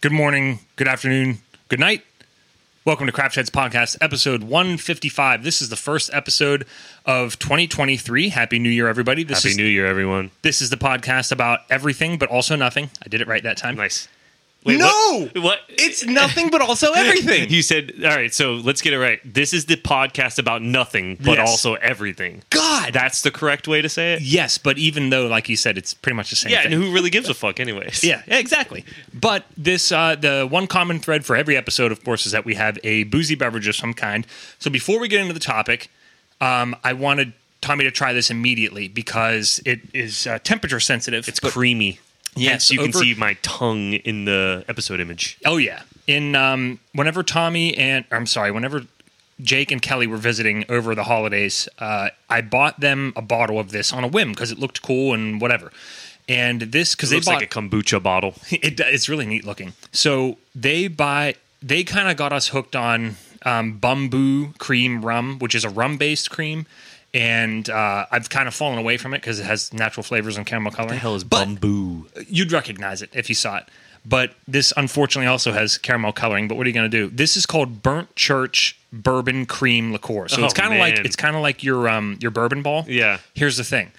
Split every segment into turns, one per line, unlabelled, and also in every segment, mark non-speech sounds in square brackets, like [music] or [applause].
Good morning, good afternoon, good night. Welcome to Craft Heads Podcast, episode 155. This is the first episode of 2023. Happy New Year, everybody. This
Happy
is
New Year, everyone.
this is the podcast about everything but also nothing. I did it right that time.
Nice.
No,
What? what?
it's nothing but also [laughs] everything.
You said, all right, so let's get it right. This is the podcast about nothing, but
Yes.
also everything.
God,
That's the correct way to say it?
yes, but even though, like you said, it's pretty much the same
Yeah,
thing.
and who really gives a fuck, anyways?
Yeah, yeah, exactly. But this, uh, the one common thread for every episode, of course, is that we have a boozy beverage of some kind. So before we get into the topic, um, I wanted Tommy to try this immediately because it is uh, temperature sensitive.
It's creamy.
Yes,
you can see my tongue in the episode image.
Oh yeah. In um, whenever Tommy and I'm sorry, whenever Jake and Kelly were visiting over the holidays, uh, I bought them a bottle of this on a whim because it looked cool and whatever. And this because they
looks
bought
like a kombucha bottle. [laughs]
it, it's really neat looking. So they buy they kind of got us hooked on um, Bumbu cream rum, which is a rum based cream. And uh, I've kind of fallen away from it because it has natural flavors and caramel coloring.
the hell is
But-
Bumbu?
you'd recognize it if you saw it. But this unfortunately also has caramel coloring. But what are you going to do? This is called Burnt Church Bourbon Cream Liqueur. So
Oh,
it's kind of like it's kind of like your um your bourbon ball.
Yeah.
Here's the thing.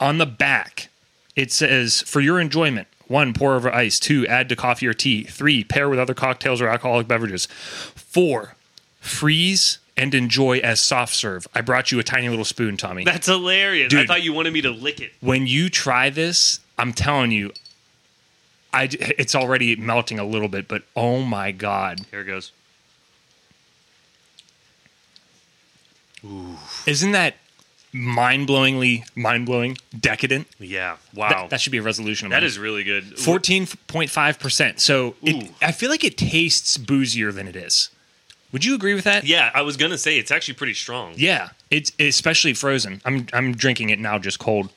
On the back, it says for your enjoyment. One, pour over ice. Two, add to coffee or tea. Three, pair with other cocktails or alcoholic beverages. Four, freeze and enjoy as soft serve. I brought you a tiny little spoon, Tommy.
That's hilarious. I thought you wanted me to lick it.
when you try this, I'm telling you, I it's already melting a little bit, but oh my god,
Here it goes.
isn't that mind-blowingly mind-blowing, decadent?
Yeah. Wow.
That, that should be a resolution. Of
that really good.
fourteen point five percent. So it, I feel like it tastes boozier than it is. Would you agree with that?
Yeah, I was to say it's actually pretty strong.
Yeah, it's especially frozen. I'm I'm drinking it now, just cold.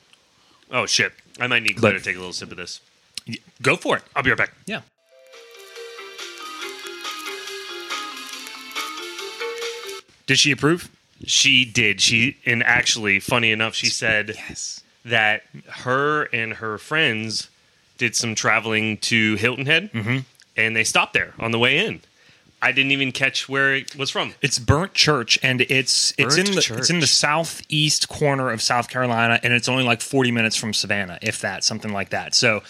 Oh, shit. I might need Claire
But-
to take a little sip of this.
Go for it.
I'll be right back.
Yeah. Did she approve?
She did. She and actually, funny enough, she said
Yes.
that her and her friends did some traveling to Hilton Head,
Mm-hmm.
and they stopped there on the way in. I didn't even catch where it was from.
It's Burnt Church, and it's it's
Burnt
in the Church. it's in the southeast corner of South Carolina, and it's only like forty minutes from Savannah, if that, something like that. So,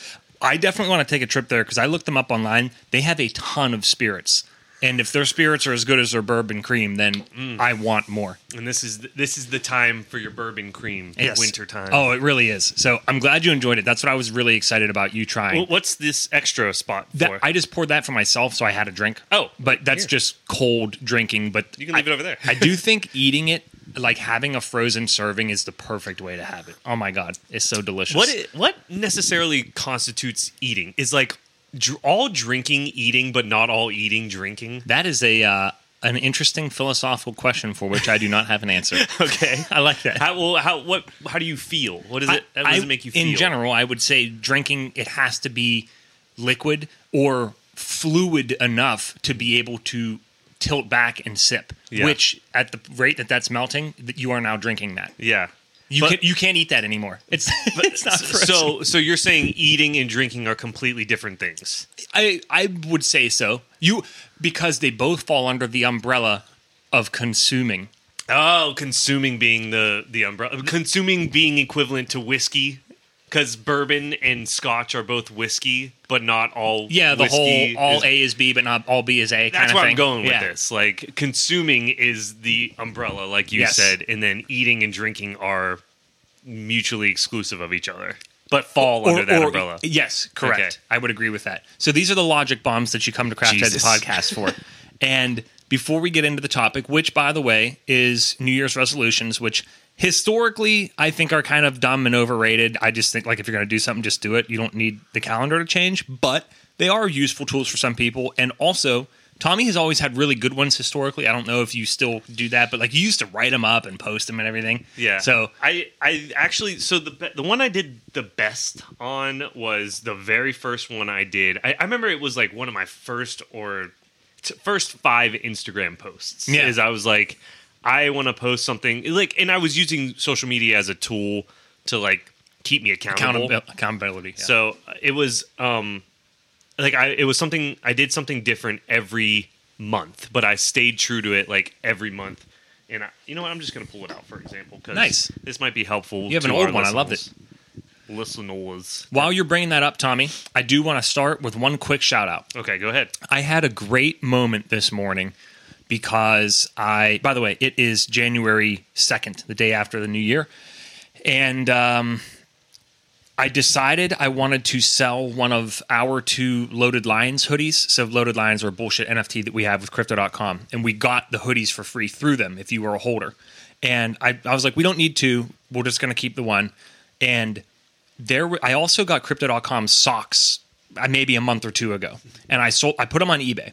I definitely want to take a trip there because I looked them up online. They have a ton of spirits, and if their spirits are as good as their bourbon cream, then
Mm.
I want more.
And this is this is the time for your bourbon cream,
Yes.
winter time.
Oh, it really is. So I'm glad you enjoyed it. That's what I was really excited about you trying.
Well, what's this extra spot
that,
for?
I just poured that for myself, so I had a drink.
Oh,
but that's
here.
just cold drinking. But
You can leave
I-
it over there.
I do [laughs] think eating it, like having a frozen serving, is the perfect way to have it. Oh my god, it's so delicious.
what i- what necessarily constitutes eating? Is like dr- all drinking eating, but not all eating drinking.
that is a uh, an interesting philosophical question for which I do not have an answer. [laughs]
Okay.
I like that.
How well, how what how do you feel? What is it? How does
I-
it make you feel?
In general, I would say drinking it has to be liquid or fluid enough to be able to tilt back and sip.
Yeah.
Which, at the rate that that's melting, that you are now drinking that.
yeah.
You
But-
can you can't eat that anymore. [laughs] It's it's not frozen.
So so you're saying eating and drinking are completely different things.
I I would say so. You because they both fall under the umbrella of consuming.
Oh, consuming being the the umbrella. Consuming being equivalent to whiskey, because bourbon and Scotch are both whiskey, but not all.
Yeah, the whole all
is-
A is B, but not all B is A.
That's
kind of
where. I'm going with
Yeah.
this. Like consuming is the umbrella, like you
Yes.
said, and then eating and drinking are mutually exclusive of each other, but fall under that umbrella.
Yes, correct.
Okay.
I would agree with that. So these are the logic bombs that you come to Craft Heads podcast for. [laughs] and before we get into the topic, which by the way is New Year's resolutions, which historically I think are kind of dumb and overrated. I just think like if you're going to do something, just do it. You don't need the calendar to change, but they are useful tools for some people. And also, Tommy has always had really good ones historically. I don't know if you still do that, but like you used to write them up and post them and everything.
Yeah.
So
I I actually so the the one I did the best on was the very first one I did. I, I remember it was like one of my first or t- first five Instagram posts.
Yeah.
Is I was like, I want to post something like, and I was using social media as a tool to like keep me accountable.
accountability. accountability. yeah.
So it was um like I it was something I did something different every month, but I stayed true to it like every month. And I, you know what? I'm just gonna pull it out for example because
Nice.
this might be helpful.
You have
to
an old one. I loved
listeners. Listeners.
While you're bringing that up, Tommy, I do want to start with one quick shout out.
Okay, go ahead.
I had a great moment this morning because I, by the way, it is January 2nd, the day after the new year. And um, I decided I wanted to sell one of our two Loaded Lions hoodies. So, Loaded Lions are a bullshit NFT that we have with crypto.com. And we got the hoodies for free through them if you were a holder. And I, I was like, we don't need two. We're just going to keep the one. And there I also got crypto.com socks uh, maybe a month or two ago. And I sold I put them on eBay.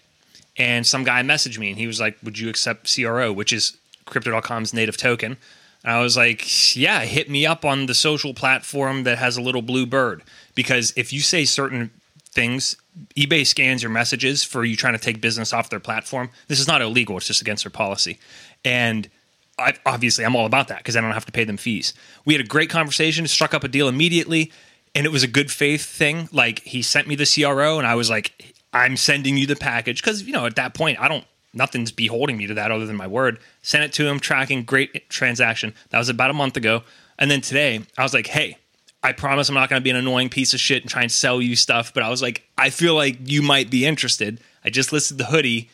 And some guy messaged me and he was like, "Would you accept CRO, which is crypto.com's native token?" And I was like, "Yeah, hit me up on the social platform that has a little blue bird because if you say certain things, eBay scans your messages for you trying to take business off their platform. This is not illegal, it's just against their policy." And I, obviously, I'm all about that because I don't have to pay them fees. We had a great conversation, struck up a deal immediately, and it was a good faith thing. Like he sent me the CRO, and I was like, "I'm sending you the package," because you know at that point I don't, nothing's beholding me to that other than my word. Sent it to him, tracking great transaction. That was about a month ago, and then today I was like, "Hey." I promise I'm not going to be an annoying piece of shit and try and sell you stuff, but I was like, I feel like you might be interested. I just listed the hoodie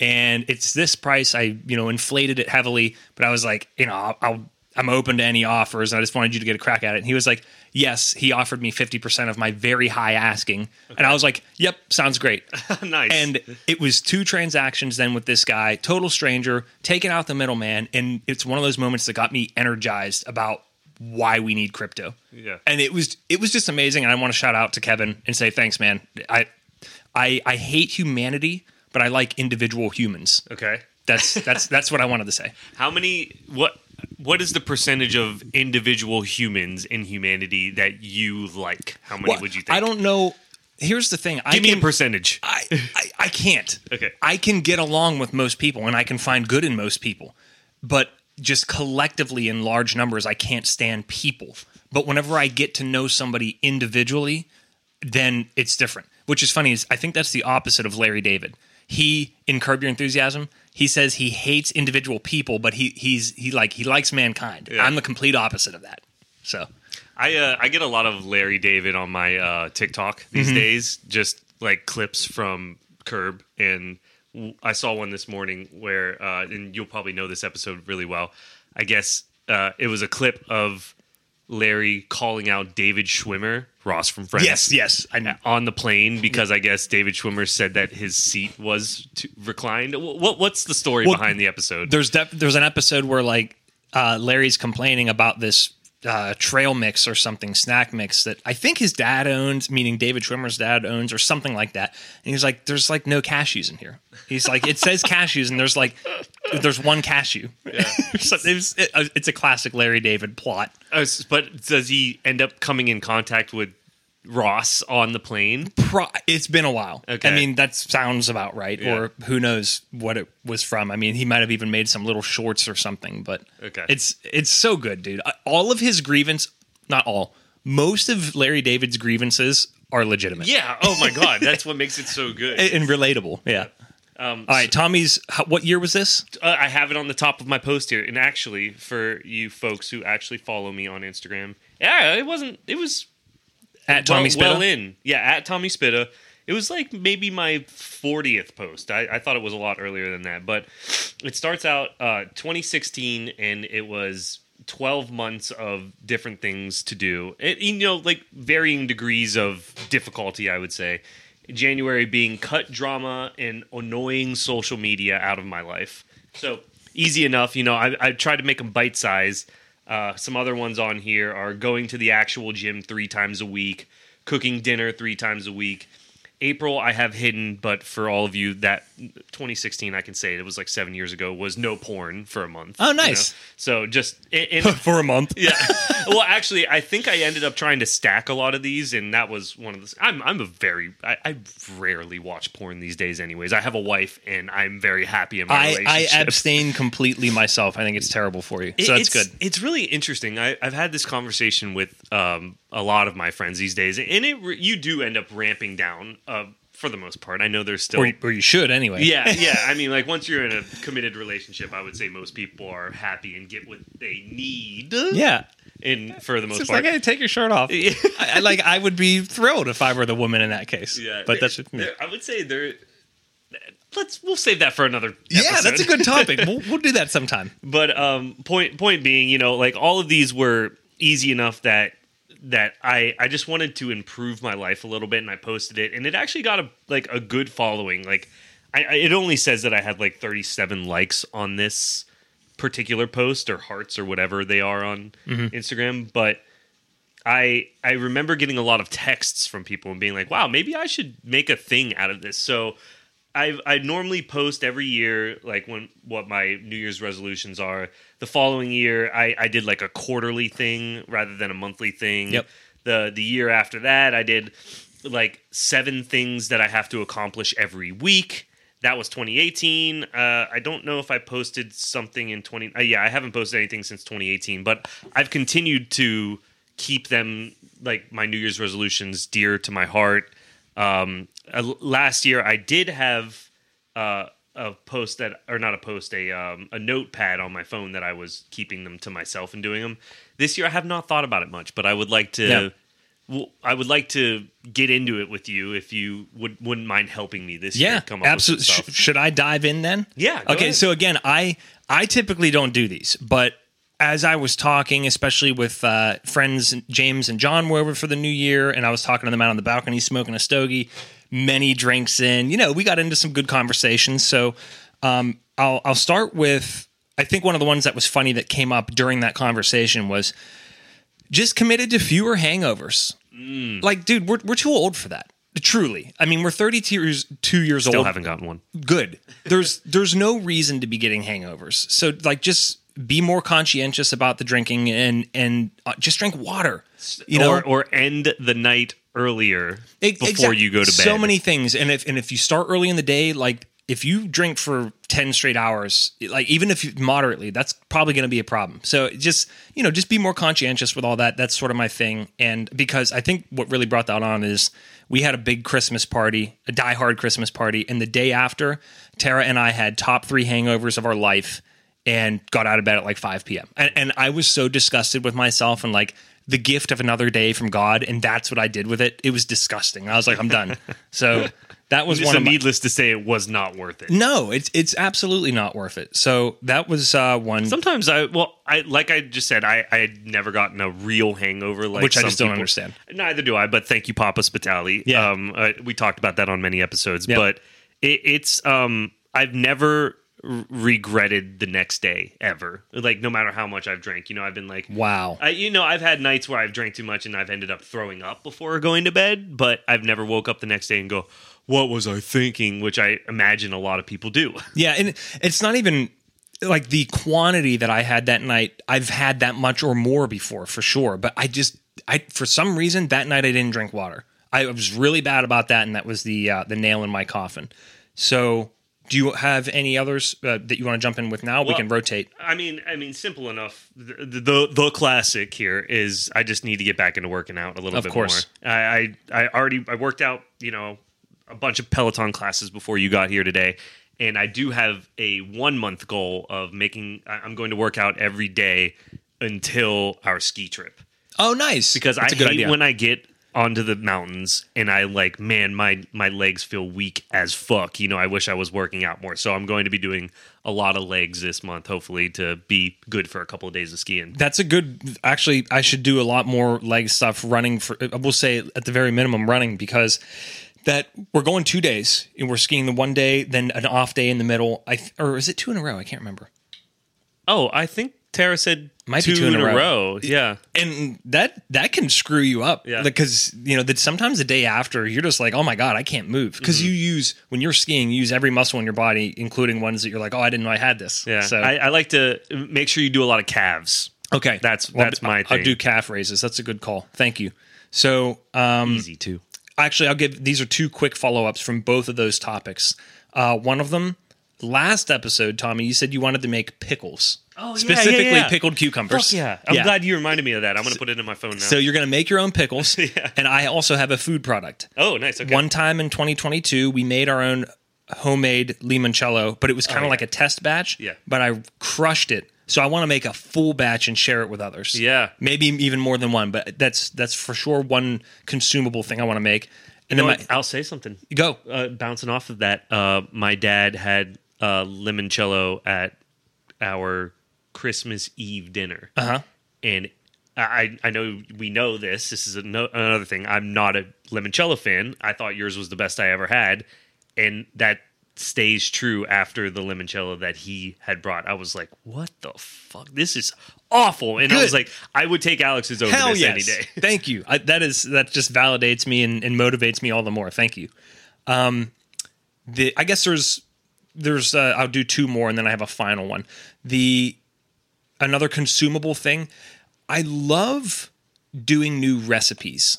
and it's this price. I you know inflated it heavily, but I was like, you know, I'll, I'll I'm open to any offers. And I just wanted you to get a crack at it. And he was like, yes, he offered me 50% of my very high asking. And I was like, yep, sounds great. [laughs]
nice.
and it was two transactions then with this guy, total stranger, taking out the middleman. And it's one of those moments that got me energized about why we need crypto.
Yeah.
And it was it was just amazing. And I want to shout out to Kevin and say thanks, man. I I I hate humanity, but I like individual humans.
okay.
That's that's that's what I wanted to say. [laughs]
How many what what is the percentage of individual humans in humanity that you like? How many
Well,
would you think?
I don't know. Here's the thing. I
Give me a percentage.
I, I I can't. [laughs]
Okay.
I can get along with most people, and I can find good in most people, but just collectively in large numbers, I can't stand people. But whenever I get to know somebody individually, then it's different. Which is funny is I think that's the opposite of Larry David. He in Curb Your Enthusiasm, he says he hates individual people, but he he's he like he likes mankind.
Yeah.
I'm the complete opposite of that. So
I uh, I get a lot of Larry David on my uh, TikTok these
Mm-hmm.
days, just like clips from Curb, and I saw one this morning where, uh, and you'll probably know this episode really well. I guess uh, it was a clip of Larry calling out David Schwimmer, Ross from Friends.
yes, yes, I know.
On the plane because I guess David Schwimmer said that his seat was reclined. What what's the story
Well,
behind the episode?
there's def- there's an episode where like uh, Larry's complaining about this uh, trail mix or something snack mix that I think his dad owns, meaning David Schwimmer's dad owns, or something like that. And he's like, "There's like no cashews in here." He's like, "It says cashews, and there's like there's one cashew." [laughs] so it was, it, uh, it's a classic Larry David plot.
Uh, but does he end up coming in contact with Ross on the plane?
Pro- it's been a while.
Okay.
I mean, that sounds about right.
Yeah.
Or who knows what it was from. I mean, he might have even made some little shorts or something. But
Okay.
it's it's so good, dude. All of his grievance, not all, most of Larry David's grievances are legitimate
Yeah. Oh my [laughs] God, that's what makes it so good.
and, relatable. Yeah.
Um,
All right, Tommy's. What year was this?
uh, I have it on the top of my post here, and actually, for you folks who actually follow me on Instagram, yeah, it wasn't. It was
At Tommy
well, well in. Yeah, at Tommy Spitta. It was like maybe my 40th post. I, I thought it was a lot earlier than that. But it starts out uh, 2016, and it was 12 months of different things to do. It, you know, like varying degrees of difficulty, I would say. January being cut drama and annoying social media out of my life. So easy enough. You know, I, I tried to make them bite size. Uh, some other ones on here are going to the actual gym three times a week, cooking dinner three times a week. April, I have hidden, but for all of you, that 2016, I can say it, it was like seven years ago, was no porn for a month.
Oh,
you know?
nice.
So just in, in, [laughs]
For a month.
yeah. [laughs] well, actually, I think I ended up trying to stack a lot of these, and that was one of the. I'm I'm a very I, I rarely watch porn these days. Anyways, I have a wife, and I'm very happy in my
I, I abstain completely myself. I think it's terrible for you.
It-
So it's,
it's
good.
It's really interesting. I, I've had this conversation with um, a lot of my friends these days, and it you do end up ramping down uh, for the most part. I know there's still
or, or you should anyway.
yeah, [laughs] yeah. I mean, like once you're in a committed relationship, I would say most people are happy and get what they need.
yeah.
and for the most
It's just
part,
like, hey, take your shirt off. [laughs] I, I- like I would be thrilled if I were the woman in that case.
yeah.
but that's just me.
I would say there. Let's we'll save that for another.
Yeah, that's a good topic. [laughs] we'll, we'll do that sometime.
But um, point point being, you know, like all of these were easy enough that that I I just wanted to improve my life a little bit, and I posted it, and it actually got a like a good following. Like, I, I it only says that I had like thirty seven likes on this particular post or hearts or whatever they are on mm-hmm. Instagram, but. I I remember getting a lot of texts from people and being like, "Wow, maybe I should make a thing out of this." So I I normally post every year like when what my New Year's resolutions are. The following year, I I did like a quarterly thing rather than a monthly thing.
Yep.
The the year after that, I did like seven things that I have to accomplish every week. That was 2018. Uh, I don't know if I posted something in 20. Uh, yeah, I haven't posted anything since 2018, but I've continued to keep them like my New Year's resolutions dear to my heart. Um, uh, last year, I did have uh, a post that, or not a post, a um, a notepad on my phone that I was keeping them to myself and doing them. This year, I have not thought about it much, but I would like to.
Yeah.
Well, I would like to get into it with you if you would wouldn't mind helping me this year.
Yeah,
come up
absolutely.
with some stuff.
Sh- should I dive in then?
Yeah,
Okay.
ahead.
So again, I I typically don't do these, but as I was talking, especially with uh, friends James and John were over for the new year, and I was talking to them out on the balcony smoking a stogie, many drinks in. You know, we got into some good conversations. So um, I'll I'll start with I think one of the ones that was funny that came up during that conversation was just committed to fewer hangovers.
Mm.
Like, dude, we're we're too old for that. Truly, I mean, we're 32 years, two years
Still
old
haven't gotten one.
good. There's there's no reason to be getting hangovers. So like just be more conscientious about the drinking and and uh, just drink water. You know,
or or end the night earlier before
exact-
you go to bed.
So many things, and if and if you start early in the day, like if you drink for ten straight hours, like even if you moderately, that's probably going to be a problem. So just you know, just be more conscientious with all that. That's sort of my thing, and because I think what really brought that on is we had a big Christmas party, a diehard Christmas party, and the day after, Tara and I had top three hangovers of our life and got out of bed at like 5 p.m. And, and I was so disgusted with myself and like the gift of another day from God. And that's what I did with it. It was disgusting. I was like, I'm done. [laughs] So that was one of my,
needless to say, it was not worth it.
no, it's it's absolutely not worth it. So that was uh, one
Sometimes I well, I like I just said, I I had never gotten a real hangover like
Which I just don't
people-
understand.
Neither do I. But thank you, Papa Spitali.
Yeah.
um, uh, we talked about that on many episodes.
Yep.
But it, it's um, I've never r- regretted the next day ever. Like no matter how much I've drank, you know, I've been like,
wow.
I, you know, I've had nights where I've drank too much and I've ended up throwing up before going to bed, but I've never woke up the next day and go, "What was I thinking?" Which I imagine a lot of people do. [laughs]
Yeah, and it's not even like the quantity that I had that night. I've had that much or more before for sure, but I just I for some reason that night I didn't drink water. I was really bad about that, and that was the uh, the nail in my coffin. So, do you have any others uh, that you want to jump in with now? we can rotate.
I mean, I mean, simple enough. The, the the classic here is I just need to get back into working out a little
Of
bit
course.
more. I, I I already I worked out, you know, a bunch of Peloton classes before you got here today, and I do have a one month goal of making. I'm going to work out every day until our ski trip
Oh, nice.
because
That's
I
a good
hate
idea.
when I get onto the mountains and I like, man, my my legs feel weak as fuck. You know, I wish I was working out more. So I'm going to be doing a lot of legs this month, hopefully, to be good for a couple of days of skiing.
That's a good. Actually, I should do a lot more leg stuff running. For I will say at the very minimum running because that we're going two days and we're skiing the one day, then an off day in the middle. I or is it two in a row? I can't remember.
Oh, I think Tara said
Might be
two,
two in
in
a
a
row.
row. Yeah.
And that that can screw you up.
Yeah.
Because you know that sometimes the day after you're just like, oh my god, I can't move because
Mm-hmm.
you use when you're skiing, you use every muscle in your body, including ones that you're like, oh, I didn't know I had this.
Yeah.
So
I, I like to make sure you do a lot of calves.
okay,
That's-
Well,
that's my
I'll
thing.
do calf raises. That's a good call. Thank you. So um,
Easy too.
actually i'll give these are two quick follow-ups from both of those topics uh, one of them last episode, Tommy, you said you wanted to make pickles.
Oh, yeah,
specifically
yeah, yeah.
pickled cucumbers.
Fuck yeah. I'm glad you reminded me of that. I'm going to put it in my phone now.
So you're going to make your own pickles, [laughs]
Yeah.
and I also have a food product.
oh, nice. Okay.
One time in 2022, we made our own homemade limoncello, but it was kind of
Oh,
like a test batch.
Yeah.
But I crushed it. So I want to make a full batch and share it with others.
Yeah.
Maybe even more than one, but that's that's for sure one consumable thing I want to make. And
You
then my
I'll say something.
go.
Uh, bouncing off of that, uh, my dad had uh, limoncello at our Christmas Eve dinner.
Uh huh.
and I I know we know this. This is ano- another thing. I'm not a limoncello fan. I thought yours was the best I ever had, and that stays true after the limoncello that he had brought. I was like, "What the fuck? This is awful!" And I was like, "I would take Alex's over
Hell
this
yes.
any day." [laughs]
Thank you. I, that is that just validates me and, and motivates me all the more. Thank you. Um, the I guess there's there's uh, I'll do two more and then I have a final one. The another consumable thing. I love doing new recipes.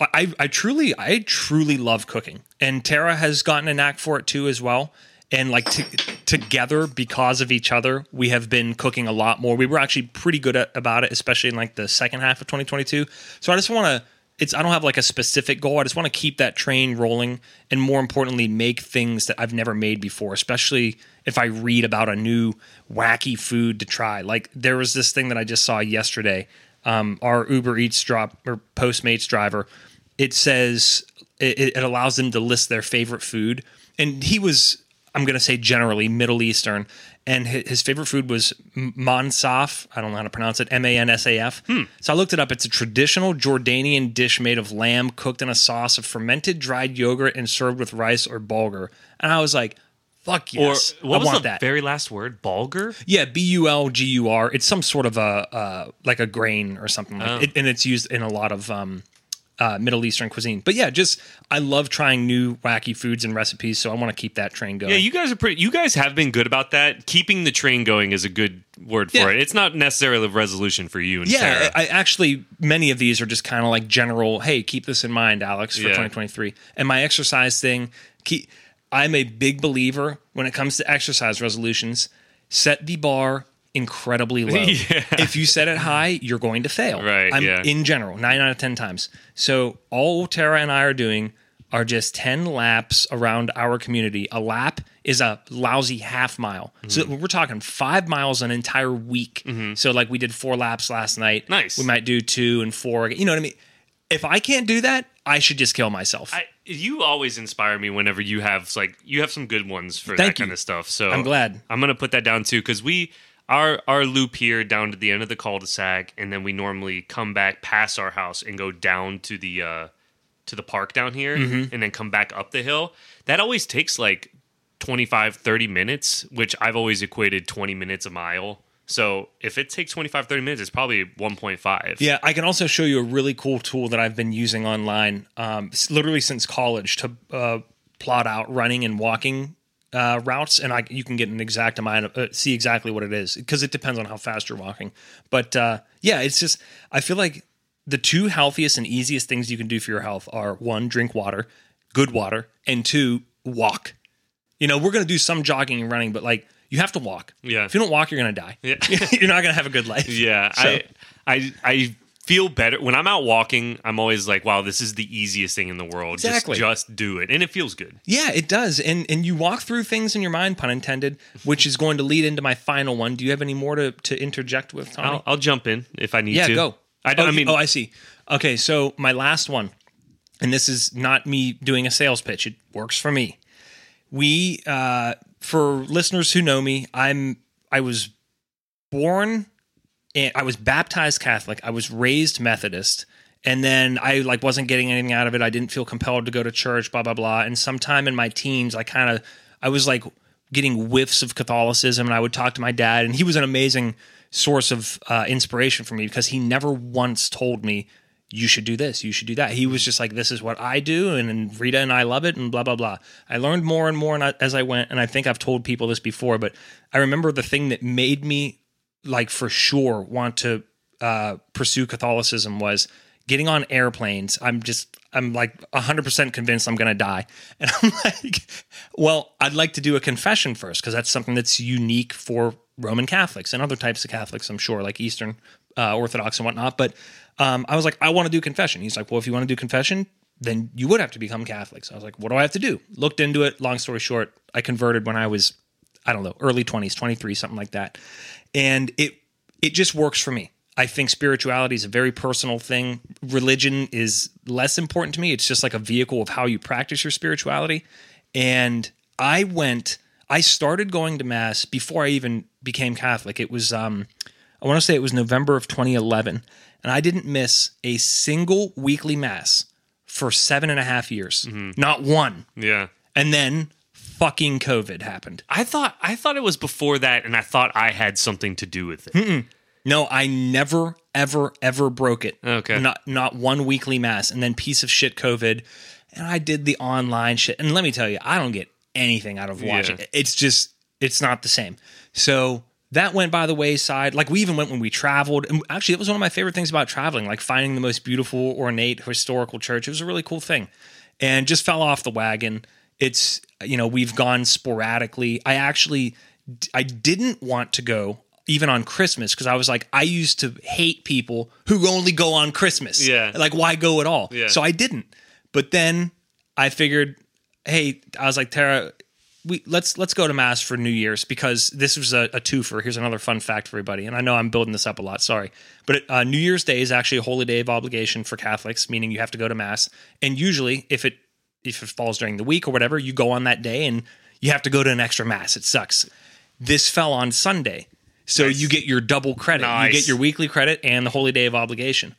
I, I truly I truly love cooking, and Tara has gotten a knack for it too as well. And like to, together, because of each other, we have been cooking a lot more. We were actually pretty good at, about it, especially in like the second half of 2022. So I just want to. It's I don't have like a specific goal. I just want to keep that train rolling, and more importantly, make things that I've never made before. Especially if I read about a new wacky food to try. Like there was this thing that I just saw yesterday um, our Uber Eats drop or Postmates driver, it says it, it allows them to list their favorite food, and he was I'm going to say generally Middle Eastern, and his favorite food was mansaf. I don't know how to pronounce it. M A N S A F. So I looked it up. It's a traditional Jordanian dish made of lamb cooked in a sauce of fermented dried yogurt and served with rice or bulgur. And I was like, "Fuck
Or
yes,
what
I
was
want
the
that."
very last word? Bulgur.
Yeah, B U L G U R. It's some sort of a uh, like a grain or something, like
Oh.
it, and it's used in a lot of um, uh, Middle Eastern cuisine. But yeah, just I love trying new wacky foods and recipes, so I want to keep that train going.
Yeah, you guys are pretty. You guys have been good about that. Keeping the train going is a good word for
Yeah.
it. It's not necessarily a resolution for you and
yeah,
Sarah.
I, I actually many of these are just kind of like general. Hey, keep this in mind, Alex, for
Yeah.
2023. And my exercise thing. Keep, I'm a big believer when it comes to exercise resolutions. Set the bar incredibly low. [laughs]
Yeah.
If you set it high, you're going to fail.
Right,
I'm,
yeah.
In general, nine out of ten times. So all Tara and I are doing are just 10 laps around our community. A lap is a lousy half mile. So
Mm-hmm.
we're talking five miles an entire week. So, like, we did four laps last night.
Nice.
We might do two and four. You know what I mean? If I can't do that, I should just kill myself.
I, you always inspire me whenever you have like you have some good ones for
Thank
that kind of stuff. So
I'm glad.
I'm gonna put that down too because we our our loop here down to the end of the cul-de-sac, and then we normally come back past our house and go down to the uh to the park down here,
Mm-hmm.
and then come back up the hill. That always takes like 25 30 minutes, which I've always equated 20 minutes a mile. So if it takes 25 30 minutes, it's probably 1.5.
Yeah, I can also show you a really cool tool that I've been using online, um, literally since college, to uh, plot out running and walking uh, routes, and I, you can get an exact amount of uh, see exactly what it is because it depends on how fast you're walking. But uh, yeah, it's just I feel like the two healthiest and easiest things you can do for your health are one, drink water, good water, and two, walk. You know, we're gonna do some jogging and running, but like you have to walk.
Yeah.
If you don't walk, you're gonna die.
Yeah. [laughs]
you're not gonna have a good life.
Yeah,
So-
I, I, I feel better when I'm out walking. I'm always like, "Wow, this is the easiest thing in the world."
Exactly.
Just, just do it, and it feels good.
Yeah, it does. And and you walk through things in your mind, pun intended, which is going to lead into my final one. Do you have any more to, to interject with, Tommy?
I'll, I'll jump in if I need
yeah,
to.
go.
I, don't.
oh,
I mean,
oh, I see. Okay, so my last one, and this is not me doing a sales pitch. It works for me. We, uh, for listeners who know me, I'm I was born and I was baptized Catholic. I was raised Methodist. And then I like wasn't getting anything out of it. I didn't feel compelled to go to church, blah, blah, blah. And sometime in my teens, I kind of I was like getting whiffs of Catholicism and I would talk to my dad, and he was an amazing source of uh, inspiration for me because he never once told me you should do this, you should do that. He was just like, this is what I do, and, and Rita and I love it, and blah blah blah. I learned more and more as I went, and I think I've told people this before, but I remember the thing that made me like for sure want to uh, pursue Catholicism was getting on airplanes. I'm just, I'm like 100% convinced I'm going to die. [laughs] And I'm like, well, I'd like to do a confession first because that's something that's unique for Roman Catholics and other types of Catholics, I'm sure, like Eastern uh, Orthodox and whatnot. But um, I was like, I want to do confession. He's like, well, if you want to do confession, then you would have to become Catholic. So I was like, what do I have to do? Looked into it. Long story short, I converted when I was, I don't know, early 20s, 23, something like that. And it, it just works for me. I think spirituality is a very personal thing. Religion is less important to me. It's just like a vehicle of how you practice your spirituality. And I went, I started going to mass before I even became Catholic. It was, um, I want to say it was November of 2011. And I didn't miss a single weekly mass for seven and a half years. Not one.
Yeah.
And then fucking COVID happened.
I thought I thought it was before that, and I thought I had something to do with it.
No, I never, ever, ever broke it.
Okay.
Not not one weekly mass, and then piece of shit COVID, and I did the online shit. And let me tell you, I don't get anything out of watching.
Yeah.
it. It's just it's not the same. So that went by the wayside. Like we even went when we traveled, and actually, it was one of my favorite things about traveling. Like finding the most beautiful, ornate, historical church. It was a really cool thing, and just fell off the wagon. It's you know we've gone sporadically. I actually I didn't want to go even on Christmas because I was like I used to hate people who only go on Christmas.
Yeah.
like why go at all?
Yeah.
So I didn't. But then I figured, hey, I was like Tara, we let's let's go to mass for New Year's because this was a, a twofer. Here's another fun fact for everybody, and I know I'm building this up a lot. Sorry, but uh, New Year's Day is actually a holy day of obligation for Catholics, meaning you have to go to mass. And usually, if it if it falls during the week or whatever, you go on that day and you have to go to an extra mass. It sucks. This fell on Sunday, so
Nice.
you get your double credit. You get your weekly credit and the holy day of obligation.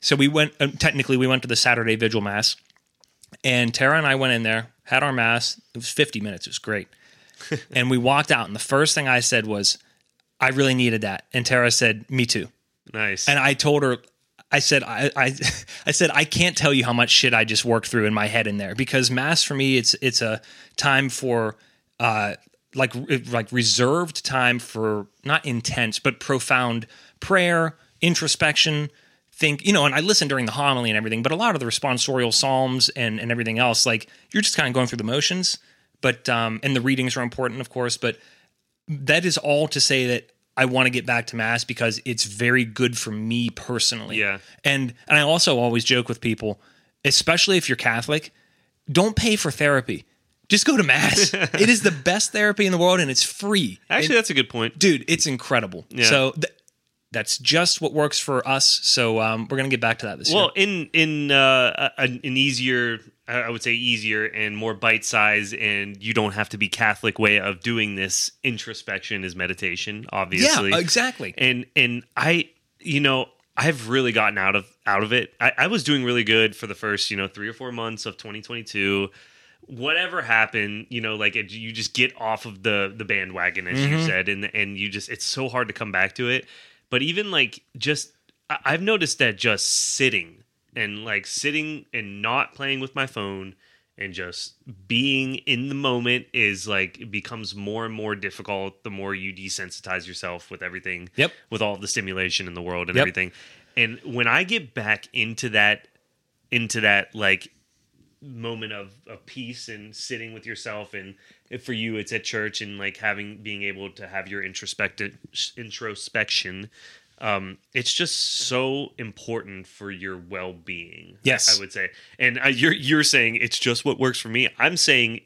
So we went. Um, technically, we went to the Saturday vigil mass, and Tara and I went in there, had our mass. It was 50 minutes. It was great. [laughs] and we walked out, and the first thing I said was, "I really needed that." And Tara said, "Me too."
Nice.
And I told her, I said, I, I, [laughs] I said, I can't tell you how much shit I just worked through in my head in there because mass for me, it's it's a time for, uh, like like reserved time for not intense but profound prayer, introspection. Think you know, and I listen during the homily and everything, but a lot of the responsorial psalms and and everything else, like you're just kind of going through the motions. But um, and the readings are important, of course, but that is all to say that I want to get back to mass because it's very good for me personally.
Yeah.
And and I also always joke with people, especially if you're Catholic, don't pay for therapy. Just go to mass. [laughs] it is the best therapy in the world and it's free.
Actually, that's a good point.
Dude, it's incredible.
Yeah.
So th- that's just what works for us. So um, we're gonna get back to that this
Well,
year.
Well, in in uh, an, an easier, I would say easier and more bite size, and you don't have to be Catholic way of doing this. Introspection is meditation, obviously.
Yeah, exactly.
And and I, you know, I've really gotten out of out of it. I, I was doing really good for the first, you know, three or four months of 2022. Whatever happened, you know, like it, you just get off of the the bandwagon, as
Mm-hmm.
you said, and and you just it's so hard to come back to it. But even like just, I- I've noticed that just sitting and like sitting and not playing with my phone and just being in the moment is like it becomes more and more difficult the more you desensitize yourself with everything
Yep.
with all the stimulation in the world and
Yep.
everything and when i get back into that into that like moment of, of peace and sitting with yourself and if for you it's at church and like having being able to have your introspective introspection um it's just so important for your well-being
Yes.
i would say and you're you're saying it's just what works for me i'm saying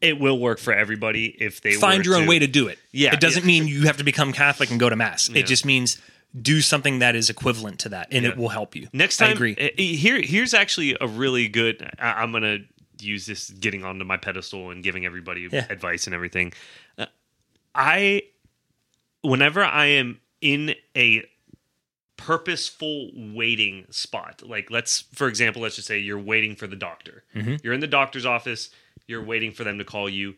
it will work for everybody if they
Find your own
to-
way to do it.
Yeah,
It doesn't
yeah.
mean you have to become Catholic and go to mass.
Yeah.
It just means do something that is equivalent to that and
Yeah.
it will help you.
Next time, I
agree.
uh, here here's actually a really good. I, I'm gonna use this getting onto my pedestal and giving everybody advice and everything. Uh, I, whenever I am in a purposeful waiting spot, like let's for example, let's just say you're waiting for the doctor.
Mm-hmm.
You're in the doctor's office. You're waiting for them to call you.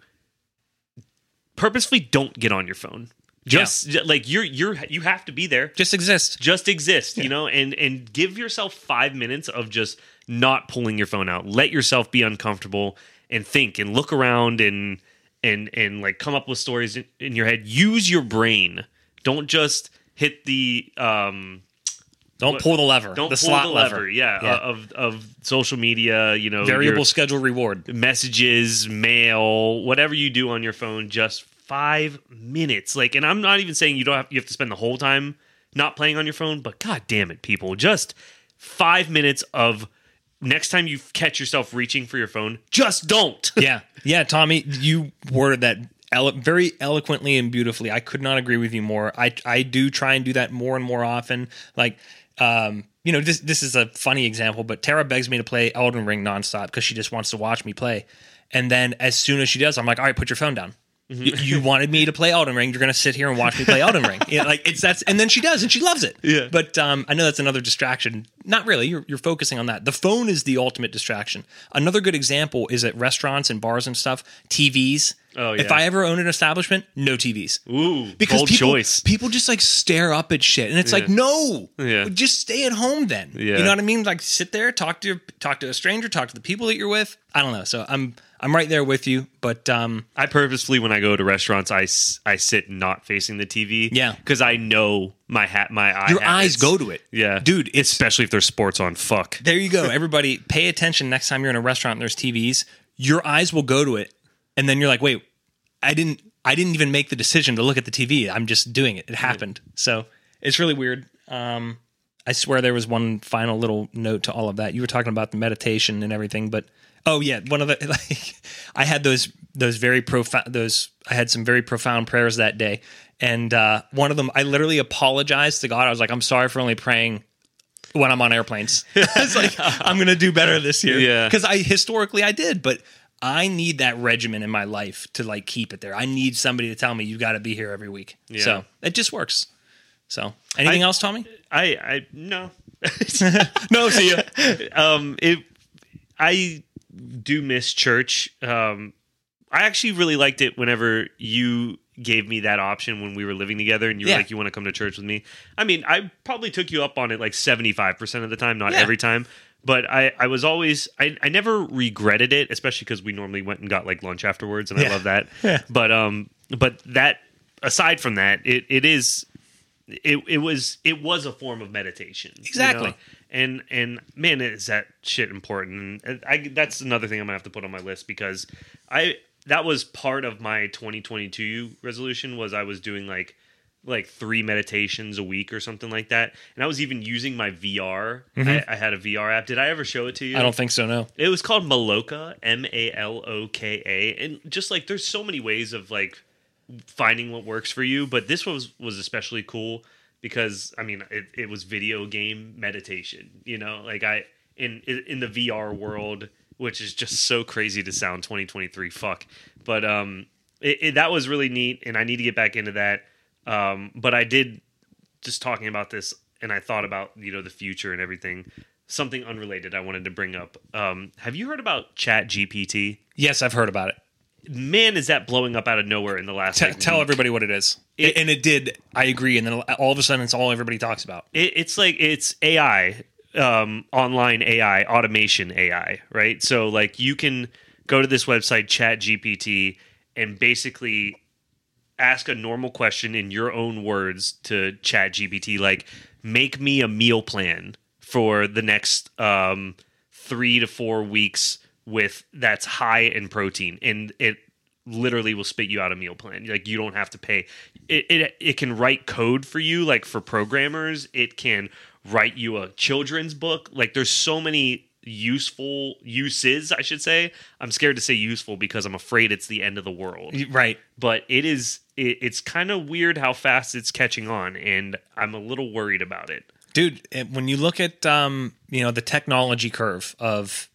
Purposefully, don't get on your phone. Just j- like you're you're you have to be there
just exist.
just exist you know and and give yourself five minutes of just not pulling your phone out let yourself be uncomfortable and think and look around and and and like come up with stories in, in your head use your brain don't just hit the um
Don't
what-
pull the lever.
Don't
the
pull
slot
the lever. Yeah,
Yeah.
uh, of of social media. You know,
Variable schedule reward.
messages, mail, whatever you do on your phone. Just five minutes. Like, and I'm not even saying you don't have you have to spend the whole time not playing on your phone, but god damn it, people, just five minutes of next time you catch yourself reaching for your phone, just don't. [laughs]
yeah, yeah, Tommy, you worded that elo- very eloquently and beautifully. I could not agree with you more. I I do try and do that more and more often. Like, um, you know, this this is a funny example, but Tara begs me to play Elden Ring nonstop because she just wants to watch me play. And then as soon as she does, I'm like, all right, put your phone down. You, you wanted me to play Elden Ring. You're going to sit here and watch me play Elden Ring. You know, like it's that's, and then she does, and she loves it.
Yeah.
But um, I know that's another distraction. Not really. You're, you're focusing on that. The phone is the ultimate distraction. Another good example is at restaurants and bars and stuff. TVs.
Oh, yeah. If.
I ever own an establishment, no TVs.
Ooh,
Because
bold
people,
choice.
people just like stare up at shit, and it's like, no,
Yeah.
just stay at home then.
Yeah.
You know what I mean? Like sit there, talk to your, talk to a stranger, talk to the people that you're with. I don't know. So I'm I'm right there with you, but um,
I purposefully, when I go to restaurants, I, I sit not facing the TV.
Yeah.
because I know my hat, my eye.
your eyes go to it.
Yeah,
dude,
especially if there's sports on. Fuck.
There you go. [laughs] Everybody, pay attention next time you're in a restaurant and there's TVs. Your eyes will go to it, and then you're like, "Wait, I didn't. I didn't even make the decision to look at the TV. I'm just doing it. It happened." So it's really weird. Um, I swear there was one final little note to all of that. You were talking about the meditation and everything, but oh yeah, one of the [laughs] like, I had those those very profound those. I had some very profound prayers that day, and uh, one of them, I literally apologized to God. I was like, "I'm sorry for only praying." when I'm on airplanes. [laughs] it's like I'm gonna do better this year.
Yeah.
Because I historically I did, but I need that regimen in my life to like keep it there. I need somebody to tell me you gotta be here every week. Yeah. So it just works. So anything
I-
else, Tommy?
I I no. [laughs]
No, see you.
um it i do miss church um i actually really liked it whenever you gave me that option when we were living together and you were
Yeah.
like you want to come to church with me i mean i probably took you up on it like 75% of the time not
Yeah.
every time but I, I was always I, I never regretted it especially because we normally went and got like lunch afterwards and
Yeah.
i love that [laughs] but um but that aside from that it, it is it, it was it was a form of meditation you know? And and man is that shit important? And I, that's another thing i'm gonna have to put on my list because i that was part of my 2022 resolution was i was doing like like three meditations a week or something like that. And i was even using my vr mm-hmm. I, I had a vr app. Did i ever show it to you?
I don't think so. No.
it was called Maloka, M A L O K A, and just like there's so many ways of like finding what works for you, but this was was especially cool because I mean it, it was video game meditation. You know, like I in in the VR world, which is just so crazy to sound 2023. Fuck, but um, it, it, that was really neat, and I need to get back into that. Um, but I did just talking about this, and I thought about you know the future and everything. Something unrelated I wanted to bring up. Um, have you heard about Chat GPT?
Yes, I've heard about it.
Man, is that blowing up out of nowhere in the last?
T-
like,
tell
week.
everybody what it is.
It-
and it did. I agree. And then all of a sudden, it's all everybody talks about.
It, it's like it's AI, um, online AI, automation AI, right? So like you can go to this website, Chat GPT, and basically ask a normal question in your own words to Chat GPT, like make me a meal plan for the next um, three to four weeks with that's high in protein, and it literally will spit you out a meal plan. Like you don't have to pay. It it, it can write code for you, like for programmers. It can write you a children's book. Like there's so many useful uses, I should say. I'm scared to say useful because I'm afraid it's the end of the world
Right.
but it is it, it's kind of weird how fast it's catching on and i'm a little worried about it
dude when you look at um you know the technology curve of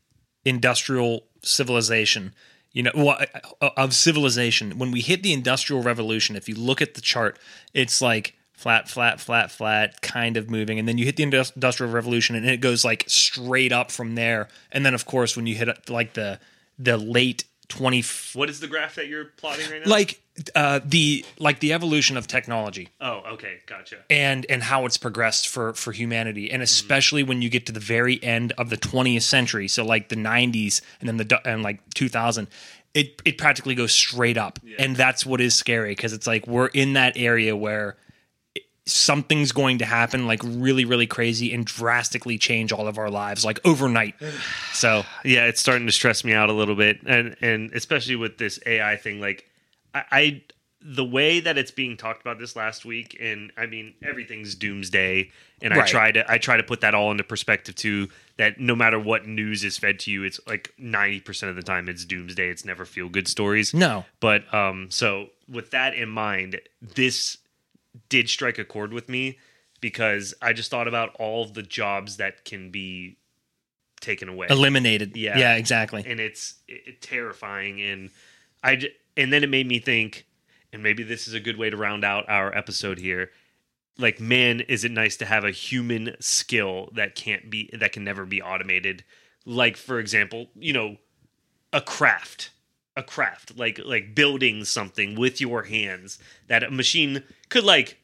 industrial civilization you know well, uh, of civilization. When we hit the industrial revolution if you look at the chart it's like flat flat flat flat kind of moving. And then you hit the industrial revolution and it goes like straight up from there. And then of course when you hit like the the late 20
what is the graph that you're plotting right now?
Like uh the like the evolution of technology.
Oh okay gotcha.
And and how it's progressed for for humanity. And especially when you get to the very end of the 20th century so like the 90s and then the and like 2000 it it practically goes straight up. And that's what is scary because it's like we're in that area where something's going to happen like really really crazy and drastically change all of our lives like overnight. [sighs] So,
yeah, it's starting to stress me out a little bit, and and especially with this AI thing. Like, I, I the way that it's being talked about this last week, and I mean everything's doomsday, and I try to I try to put that all into perspective too. That no matter what news is fed to you, it's like ninety percent of the time it's doomsday. It's never feel good stories.
no.
But um, so with that in mind, this did strike a chord with me because I just thought about all the jobs that can be taken away
Eliminated.
Yeah.
Yeah, exactly.
and it's it, terrifying and i and then it made me think and maybe this is a good way to round out our episode here like man is it nice to have a human skill that can't be that can never be automated. Like for example you know a craft a craft like like building something with your hands that a machine could like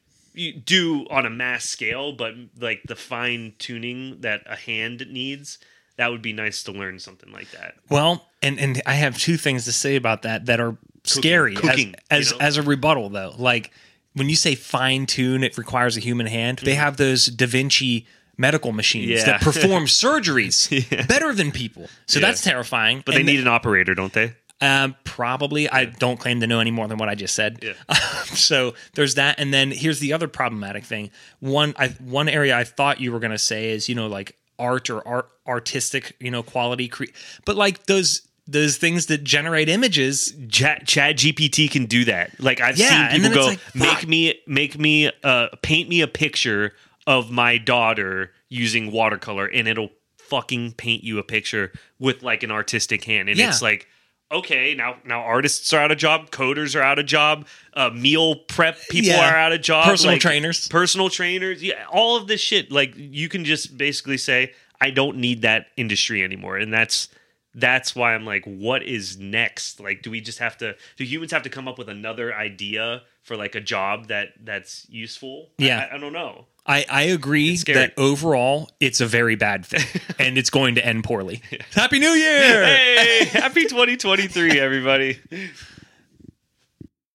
do on a mass scale but like the fine tuning that a hand needs that would be nice to learn something like that.
Well, and and I have two things to say about that that are scary
cooking,
as as,
you know?
as a rebuttal though. Like when you say fine tune, it requires a human hand. They have those Da Vinci medical machines
Mm-hmm. Yeah.
that perform [laughs] surgeries
Yeah.
better than people. So
Yeah.
that's terrifying.
but they
And
need an operator don't they
um, probably. I don't claim to know any more than what I just said.
Yeah. [laughs]
so there's that, and then here's the other problematic thing. One, I one area I thought you were going to say is you know like art or art artistic you know quality, cre- but like those those things that generate images.
chat chat gpt can do that like i've
Yeah,
seen people go
like,
make me make me uh paint me a picture of my daughter using watercolor and it'll fucking paint you a picture with like an artistic hand and
Yeah.
it's like okay now now artists are out of job coders are out of job uh meal prep people
Yeah.
are out of job
Personal
like,
trainers.
personal trainers yeah all of this shit like you can just basically say i don't need that industry anymore and that's that's why i'm like what is next? Like do we just have to do humans have to come up with another idea for like a job that that's useful?
Yeah.
i, I don't know.
I, I agree that overall it's a very bad thing, [laughs] and it's going to end poorly. Happy New Year!
hey! Happy 2023 everybody